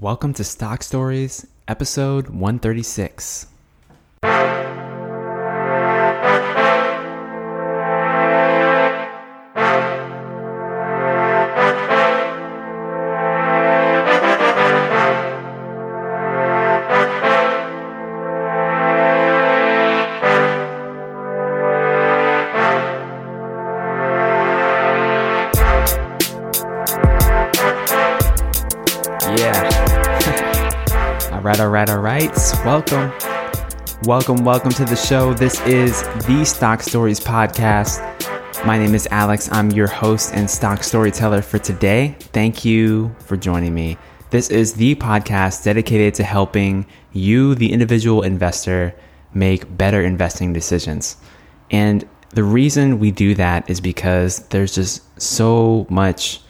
Welcome to Stock Stories, episode 136. Welcome, welcome to the show. This is the Stock Stories podcast. My name is Alex. I'm your host and stock storyteller for today. Thank you for joining me. This is the podcast dedicated to helping you, the individual investor, make better investing decisions. And the reason we do that is because there's just so much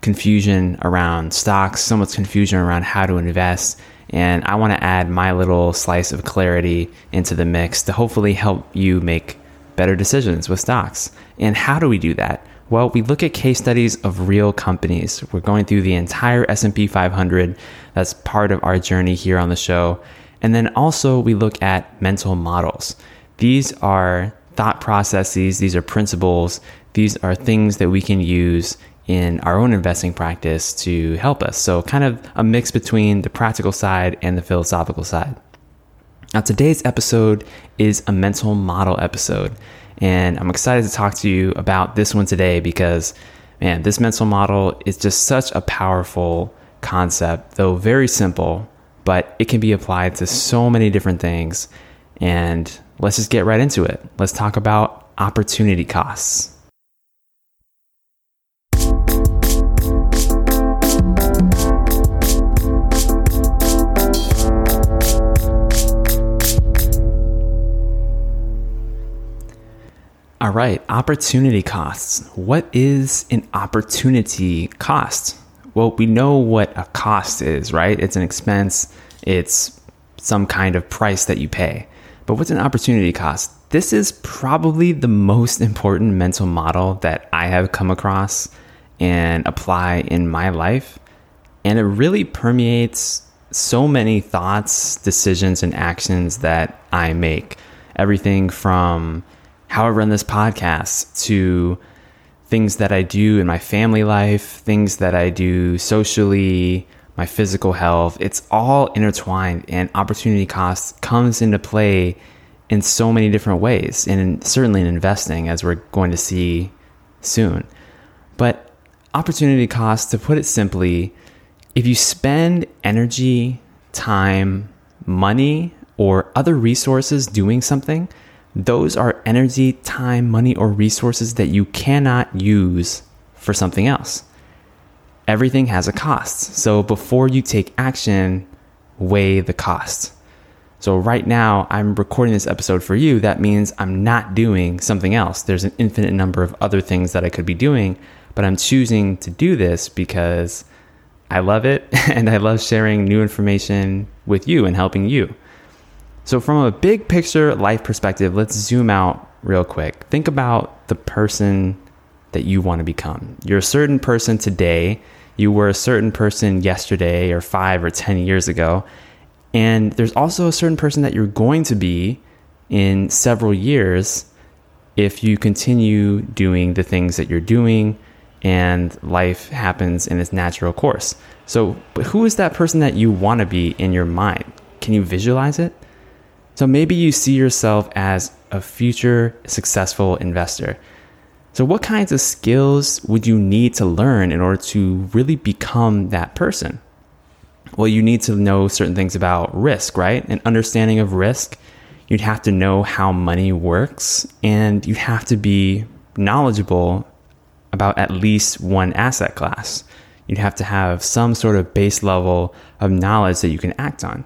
confusion around stocks, so much confusion around how to invest. And I want to add my little slice of clarity into the mix to hopefully help you make better decisions with stocks. And how do we do that? Well, we look at case studies of real companies. We're going through the entire S&P 500. That's part of our journey here on the show. And then also we look at mental models. These are thought processes, these are principles, these are things that we can use in our own investing practice to help us. So, kind of a mix between the practical side and the philosophical side. Now, today's episode is a mental model episode, and I'm excited to talk to you about this one today because, man, this mental model is just such a powerful concept, though very simple, but it can be applied to so many different things. And let's just get right into it. Let's talk about opportunity costs. All right, opportunity costs. What is an opportunity cost? Well, we know what a cost is, right? It's an expense, it's some kind of price that you pay. But what's an opportunity cost? This is probably the most important mental model that I have come across and apply in my life. And it really permeates so many thoughts, decisions, and actions that I make. Everything from how I run this podcast to things that I do in my family life, things that I do socially, my physical health. It's all intertwined, and opportunity cost comes into play in so many different ways, and certainly in investing, as we're going to see soon. But opportunity cost, to put it simply, if you spend energy, time, money, or other resources doing something, those are energy, time, money, or resources that you cannot use for something else. Everything has a cost. So before you take action, weigh the cost. So right now, I'm recording this episode for you. That means I'm not doing something else. There's an infinite number of other things that I could be doing, but I'm choosing to do this because I love it and I love sharing new information with you and helping you. So, from a big picture life perspective, let's zoom out real quick. Think about the person that you want to become. You're a certain person today, you were a certain person yesterday or five or 10 years ago. And there's also a certain person that you're going to be in several years if you continue doing the things that you're doing and life happens in its natural course. So, who is that person that you want to be in your mind? Can you visualize it? So maybe you see yourself as a future successful investor. So, what kinds of skills would you need to learn in order to really become that person? Well, you need to know certain things about risk, right? An understanding of risk. You'd have to know how money works, and you have to be knowledgeable about at least one asset class. You'd have to have some sort of base level of knowledge that you can act on.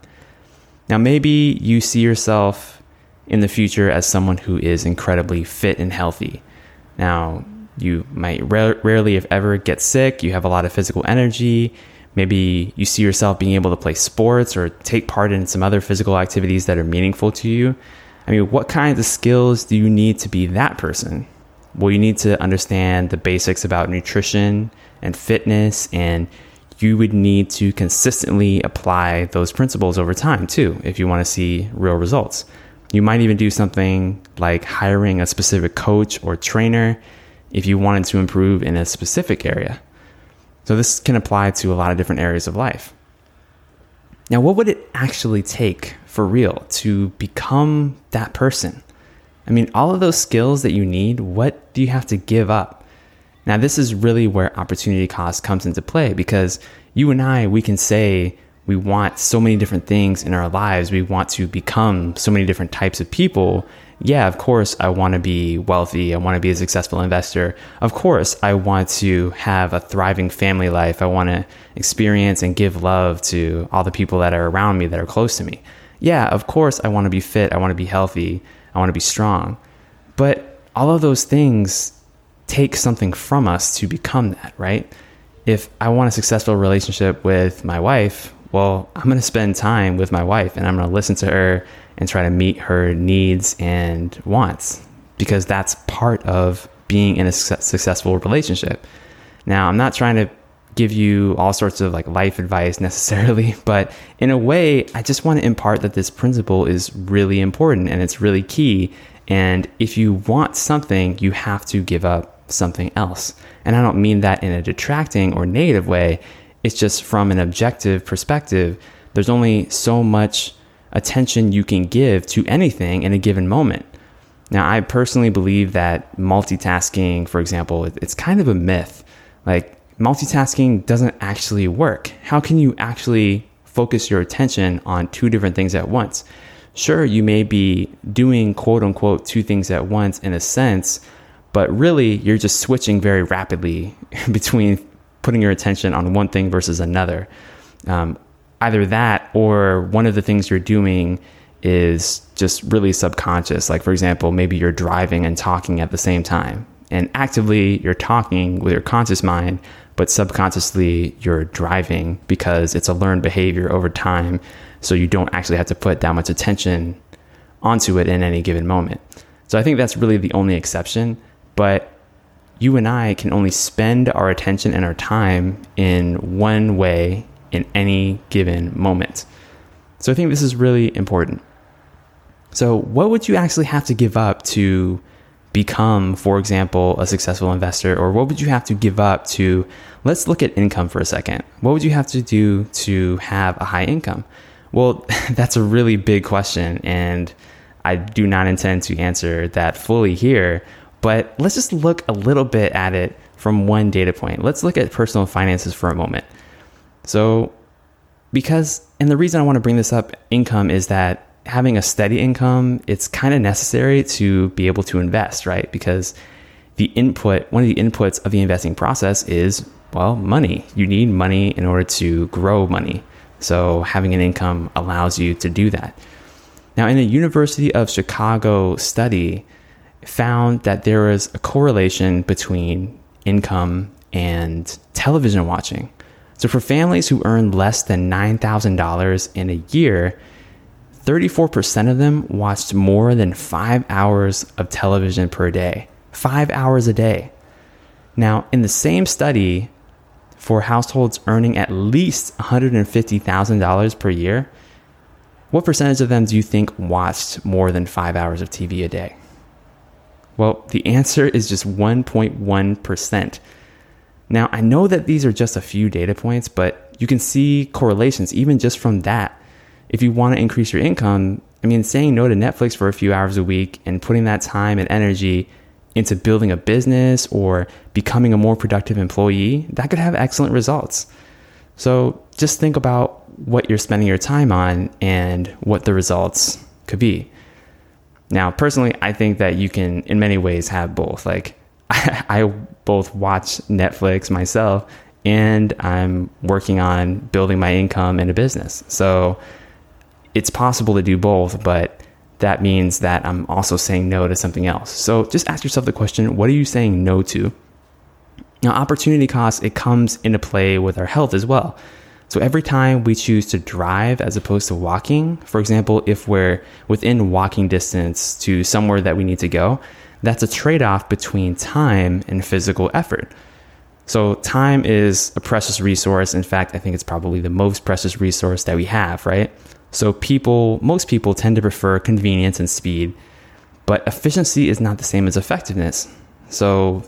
Now, maybe you see yourself in the future as someone who is incredibly fit and healthy. Now, you might rarely, if ever, get sick. You have a lot of physical energy. Maybe you see yourself being able to play sports or take part in some other physical activities that are meaningful to you. I mean, what kinds of skills do you need to be that person? Well, you need to understand the basics about nutrition and fitness, and you would need to consistently apply those principles over time too if you want to see real results. You might even do something like hiring a specific coach or trainer if you wanted to improve in a specific area. So, this can apply to a lot of different areas of life. Now, what would it actually take for real to become that person? I mean, all of those skills that you need, what do you have to give up? Now, this is really where opportunity cost comes into play because you and I, we can say we want so many different things in our lives. We want to become so many different types of people. Yeah, of course, I want to be wealthy. I want to be a successful investor. Of course, I want to have a thriving family life. I want to experience and give love to all the people that are around me that are close to me. Yeah, of course, I want to be fit. I want to be healthy. I want to be strong. But all of those things take something from us to become that, right? If I want a successful relationship with my wife, well, I'm going to spend time with my wife and I'm going to listen to her and try to meet her needs and wants because that's part of being in a successful relationship. Now, I'm not trying to give you all sorts of like life advice necessarily, but in a way, I just want to impart that this principle is really important and it's really key. And if you want something, you have to give up something else. And I don't mean that in a detracting or negative way. It's just from an objective perspective, there's only so much attention you can give to anything in a given moment. Now, I personally believe that multitasking, for example, it's kind of a myth. Like, multitasking doesn't actually work. How can you actually focus your attention on two different things at once? Sure, you may be doing quote unquote two things at once in a sense, but really you're just switching very rapidly between putting your attention on one thing versus another. Um, either that or one of the things you're doing is just really subconscious. Like, for example, maybe you're driving and talking at the same time. And actively, you're talking with your conscious mind, but subconsciously you're driving because it's a learned behavior over time. So you don't actually have to put that much attention onto it in any given moment. So I think that's really the only exception. But you and I can only spend our attention and our time in one way in any given moment. So I think this is really important. So, what would you actually have to give up to become, for example, a successful investor? Or what would you have to give up to, let's look at income for a second. What would you have to do to have a high income? Well, that's a really big question. And I do not intend to answer that fully here. But let's just look a little bit at it from one data point. Let's look at personal finances for a moment. So, because, and the reason I want to bring this up, income, is that having a steady income, it's kind of necessary to be able to invest, right? Because the input, one of the inputs of the investing process is, well, money. You need money in order to grow money. So having an income allows you to do that. Now, in a University of Chicago study, found that there was a correlation between income and television watching. So for families who earn less than $9,000 in a year, 34% of them watched more than five hours of television per day. Five hours a day. Now, in the same study, for households earning at least $150,000 per year, what percentage of them do you think watched more than five hours of TV a day? Well, the answer is just 1.1%. Now, I know that these are just a few data points, but you can see correlations even just from that if you want to increase your income, I mean, saying no to Netflix for a few hours a week and putting that time and energy into building a business or becoming a more productive employee, that could have excellent results. So just think about what you're spending your time on and what the results could be. Now, personally, I think that you can, in many ways, have both. Like, I, both watch Netflix myself and I'm working on building my income in a business. So, it's possible to do both, but that means that I'm also saying no to something else. So just ask yourself the question what are you saying no to? Now, opportunity cost, it comes into play with our health as well. So every time we choose to drive as opposed to walking, for example, if we're within walking distance to somewhere that we need to go, that's a trade off between time and physical effort. So, time is a precious resource. In fact, I think it's probably the most precious resource that we have, right? So, people, most people tend to prefer convenience and speed, but efficiency is not the same as effectiveness. So,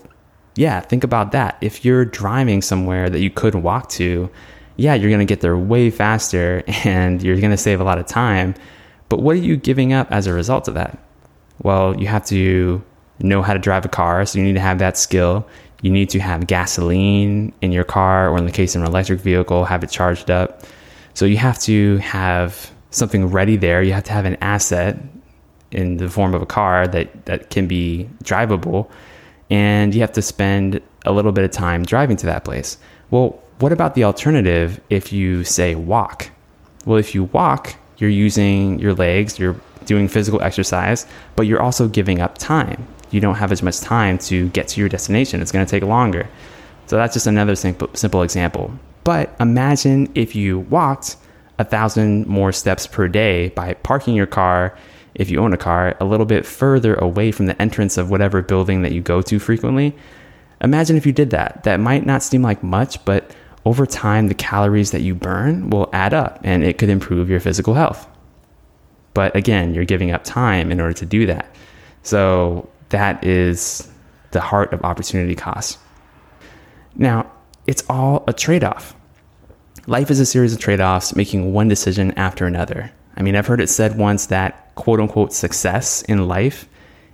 yeah, think about that. If you're driving somewhere that you could walk to, yeah, you're going to get there way faster and you're going to save a lot of time. But what are you giving up as a result of that? Well, you have to know how to drive a car, so you need to have that skill. You need to have gasoline in your car, or in the case of an electric vehicle, have it charged up. So you have to have something ready there. You have to have an asset in the form of a car that, that can be drivable. And you have to spend a little bit of time driving to that place. Well, what about the alternative if you say walk? Well, if you walk, you're using your legs, you're doing physical exercise, but you're also giving up time you don't have as much time to get to your destination. It's going to take longer. So that's just another simple, simple example. But imagine if you walked a thousand more steps per day by parking your car, if you own a car, a little bit further away from the entrance of whatever building that you go to frequently. Imagine if you did that. That might not seem like much, but over time, the calories that you burn will add up and it could improve your physical health. But again, you're giving up time in order to do that. So that is the heart of opportunity cost. Now, it's all a trade off. Life is a series of trade offs, making one decision after another. I mean, I've heard it said once that quote unquote success in life,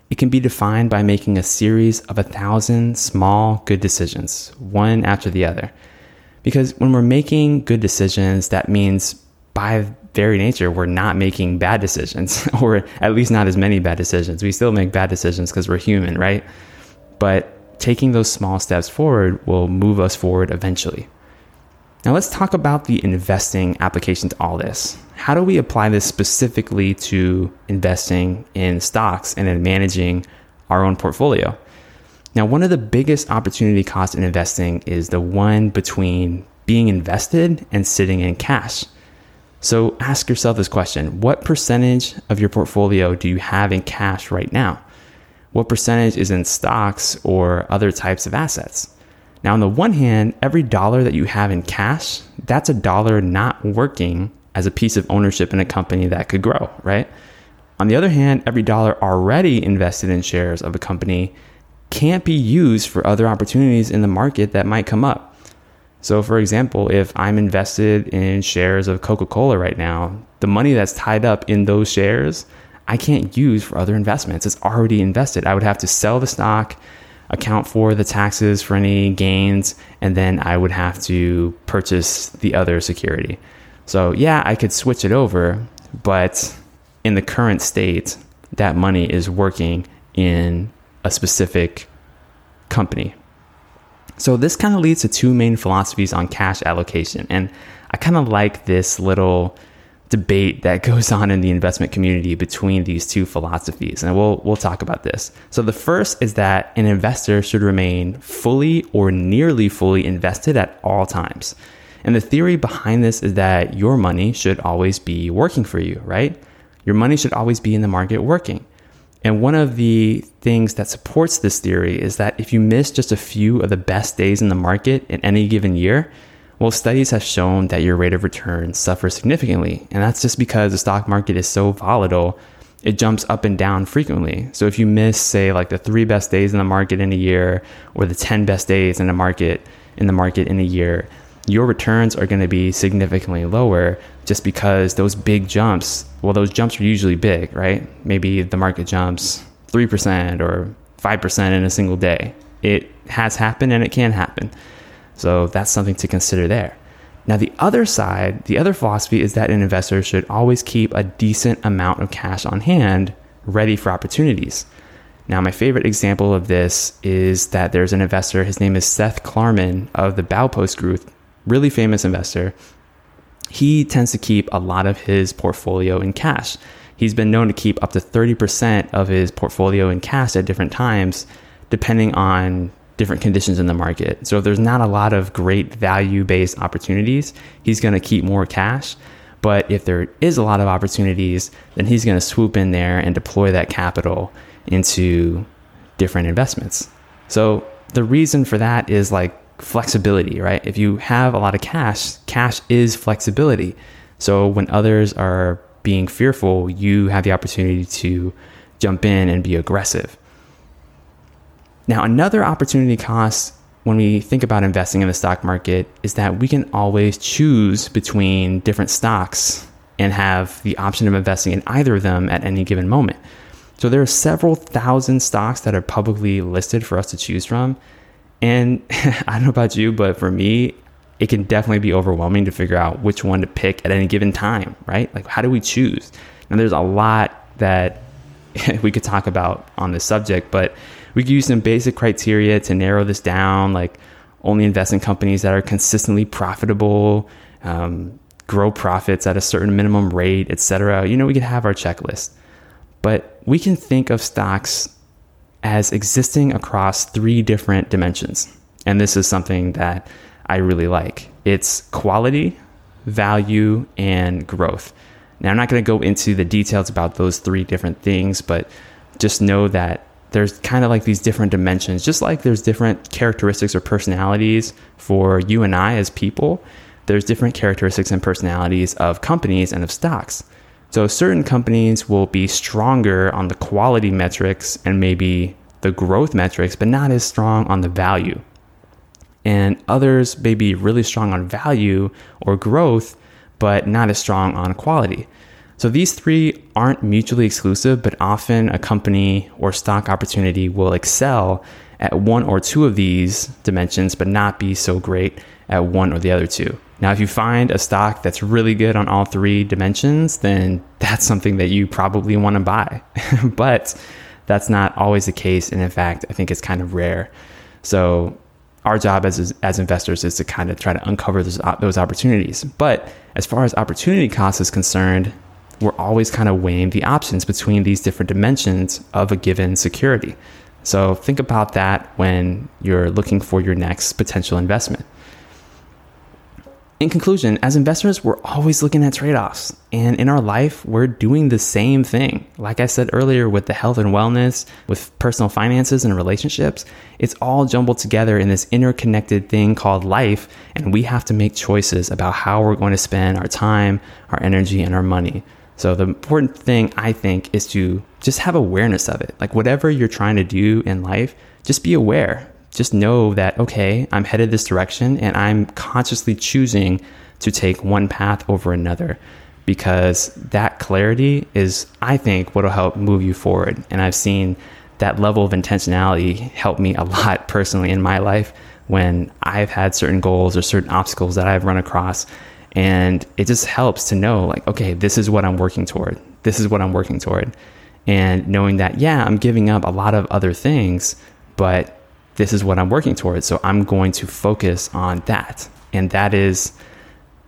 it can be defined by making a series of a thousand small good decisions, one after the other. Because when we're making good decisions, that means by very nature, we're not making bad decisions, or at least not as many bad decisions. We still make bad decisions because we're human, right? But taking those small steps forward will move us forward eventually. Now, let's talk about the investing application to all this. How do we apply this specifically to investing in stocks and in managing our own portfolio? Now, one of the biggest opportunity costs in investing is the one between being invested and sitting in cash. So ask yourself this question What percentage of your portfolio do you have in cash right now? What percentage is in stocks or other types of assets? Now, on the one hand, every dollar that you have in cash, that's a dollar not working as a piece of ownership in a company that could grow, right? On the other hand, every dollar already invested in shares of a company can't be used for other opportunities in the market that might come up. So, for example, if I'm invested in shares of Coca Cola right now, the money that's tied up in those shares, I can't use for other investments. It's already invested. I would have to sell the stock, account for the taxes for any gains, and then I would have to purchase the other security. So, yeah, I could switch it over, but in the current state, that money is working in a specific company. So this kind of leads to two main philosophies on cash allocation. And I kind of like this little debate that goes on in the investment community between these two philosophies. And we'll we'll talk about this. So the first is that an investor should remain fully or nearly fully invested at all times. And the theory behind this is that your money should always be working for you, right? Your money should always be in the market working. And one of the things that supports this theory is that if you miss just a few of the best days in the market in any given year, well, studies have shown that your rate of return suffers significantly. And that's just because the stock market is so volatile, it jumps up and down frequently. So if you miss, say, like the three best days in the market in a year or the 10 best days in the market in the market in a year, your returns are going to be significantly lower just because those big jumps, well, those jumps are usually big, right? Maybe the market jumps 3% or 5% in a single day. It has happened and it can happen. So that's something to consider there. Now, the other side, the other philosophy is that an investor should always keep a decent amount of cash on hand ready for opportunities. Now, my favorite example of this is that there's an investor, his name is Seth Klarman of the Baupost Group, really famous investor, he tends to keep a lot of his portfolio in cash. He's been known to keep up to 30% of his portfolio in cash at different times, depending on different conditions in the market. So if there's not a lot of great value based opportunities, he's going to keep more cash. But if there is a lot of opportunities, then he's going to swoop in there and deploy that capital into different investments. So the reason for that is like flexibility, right? If you have a lot of cash, cash is flexibility. So when others are being fearful, you have the opportunity to jump in and be aggressive. Now, another opportunity cost when we think about investing in the stock market is that we can always choose between different stocks and have the option of investing in either of them at any given moment. So there are several thousand stocks that are publicly listed for us to choose from. And I don't know about you, but for me, it can definitely be overwhelming to figure out which one to pick at any given time, right? Like, how do we choose? And there's a lot that we could talk about on this subject, but we could use some basic criteria to narrow this down, like only invest in companies that are consistently profitable, um, grow profits at a certain minimum rate, etc. You know, we could have our checklist. But we can think of stocks as existing across three different dimensions. And this is something that I really like. It's quality, value, and growth. Now, I'm not going to go into the details about those three different things, but just know that there's kind of like these different dimensions, just like there's different characteristics or personalities for you and I as people, there's different characteristics and personalities of companies and of stocks. So certain companies will be stronger on the quality metrics and maybe the growth metrics, but not as strong on the value. And others may be really strong on value or growth, but not as strong on quality. So these three aren't mutually exclusive, but often a company or stock opportunity will excel at one or two of these dimensions, but not be so great at one or the other two. Now, if you find a stock that's really good on all three dimensions, then that's something that you probably want to buy. but that's not always the case. And in fact, I think it's kind of rare. So, our job as, as investors is to kind of try to uncover those, those opportunities. But as far as opportunity cost is concerned, we're always kind of weighing the options between these different dimensions of a given security. So, think about that when you're looking for your next potential investment in conclusion, as investors, we're always looking at trade offs. And in our life, we're doing the same thing. Like I said earlier, with the health and wellness, with personal finances and relationships, it's all jumbled together in this interconnected thing called life. And we have to make choices about how we're going to spend our time, our energy, and our money. So, the important thing I think is to just have awareness of it. Like, whatever you're trying to do in life, just be aware just know that, okay, I'm headed this direction and I'm consciously choosing to take one path over another because that clarity is, I think, what will help move you forward. And I've seen that level of intentionality help me a lot personally in my life when I've had certain goals or certain obstacles that I've run across. And it just helps to know, like, okay, this is what I'm working toward. This is what I'm working toward. And knowing that, yeah, I'm giving up a lot of other things, but this is what I'm working towards. So I'm going to focus on that. And that is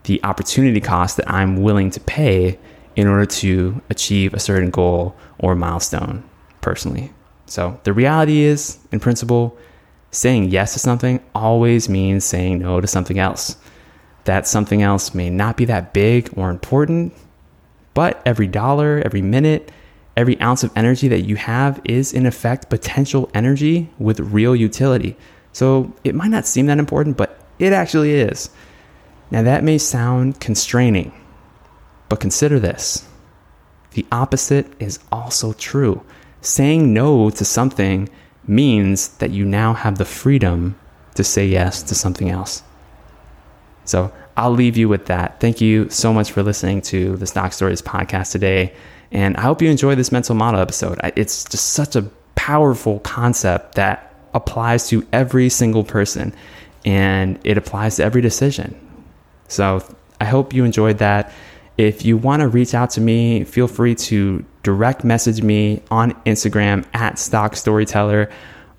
the opportunity cost that I'm willing to pay in order to achieve a certain goal or milestone personally. So the reality is, in principle, saying yes to something always means saying no to something else. That something else may not be that big or important, but every dollar, every minute, Every ounce of energy that you have is, in effect, potential energy with real utility. So it might not seem that important, but it actually is. Now, that may sound constraining, but consider this the opposite is also true. Saying no to something means that you now have the freedom to say yes to something else. So I'll leave you with that. Thank you so much for listening to the Stock Stories podcast today. And I hope you enjoy this mental model episode. It's just such a powerful concept that applies to every single person and it applies to every decision. So I hope you enjoyed that. If you want to reach out to me, feel free to direct message me on Instagram at Stock Storyteller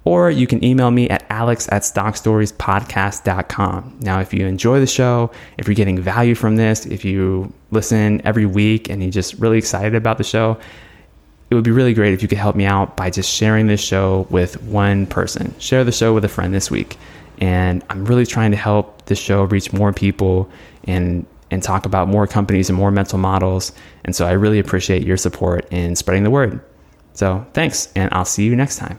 or you can email me at alex at stockstoriespodcast.com. Now, if you enjoy the show, if you're getting value from this, if you listen every week and you're just really excited about the show, it would be really great if you could help me out by just sharing this show with one person. Share the show with a friend this week. And I'm really trying to help this show reach more people and and talk about more companies and more mental models. And so I really appreciate your support in spreading the word. So thanks, and I'll see you next time.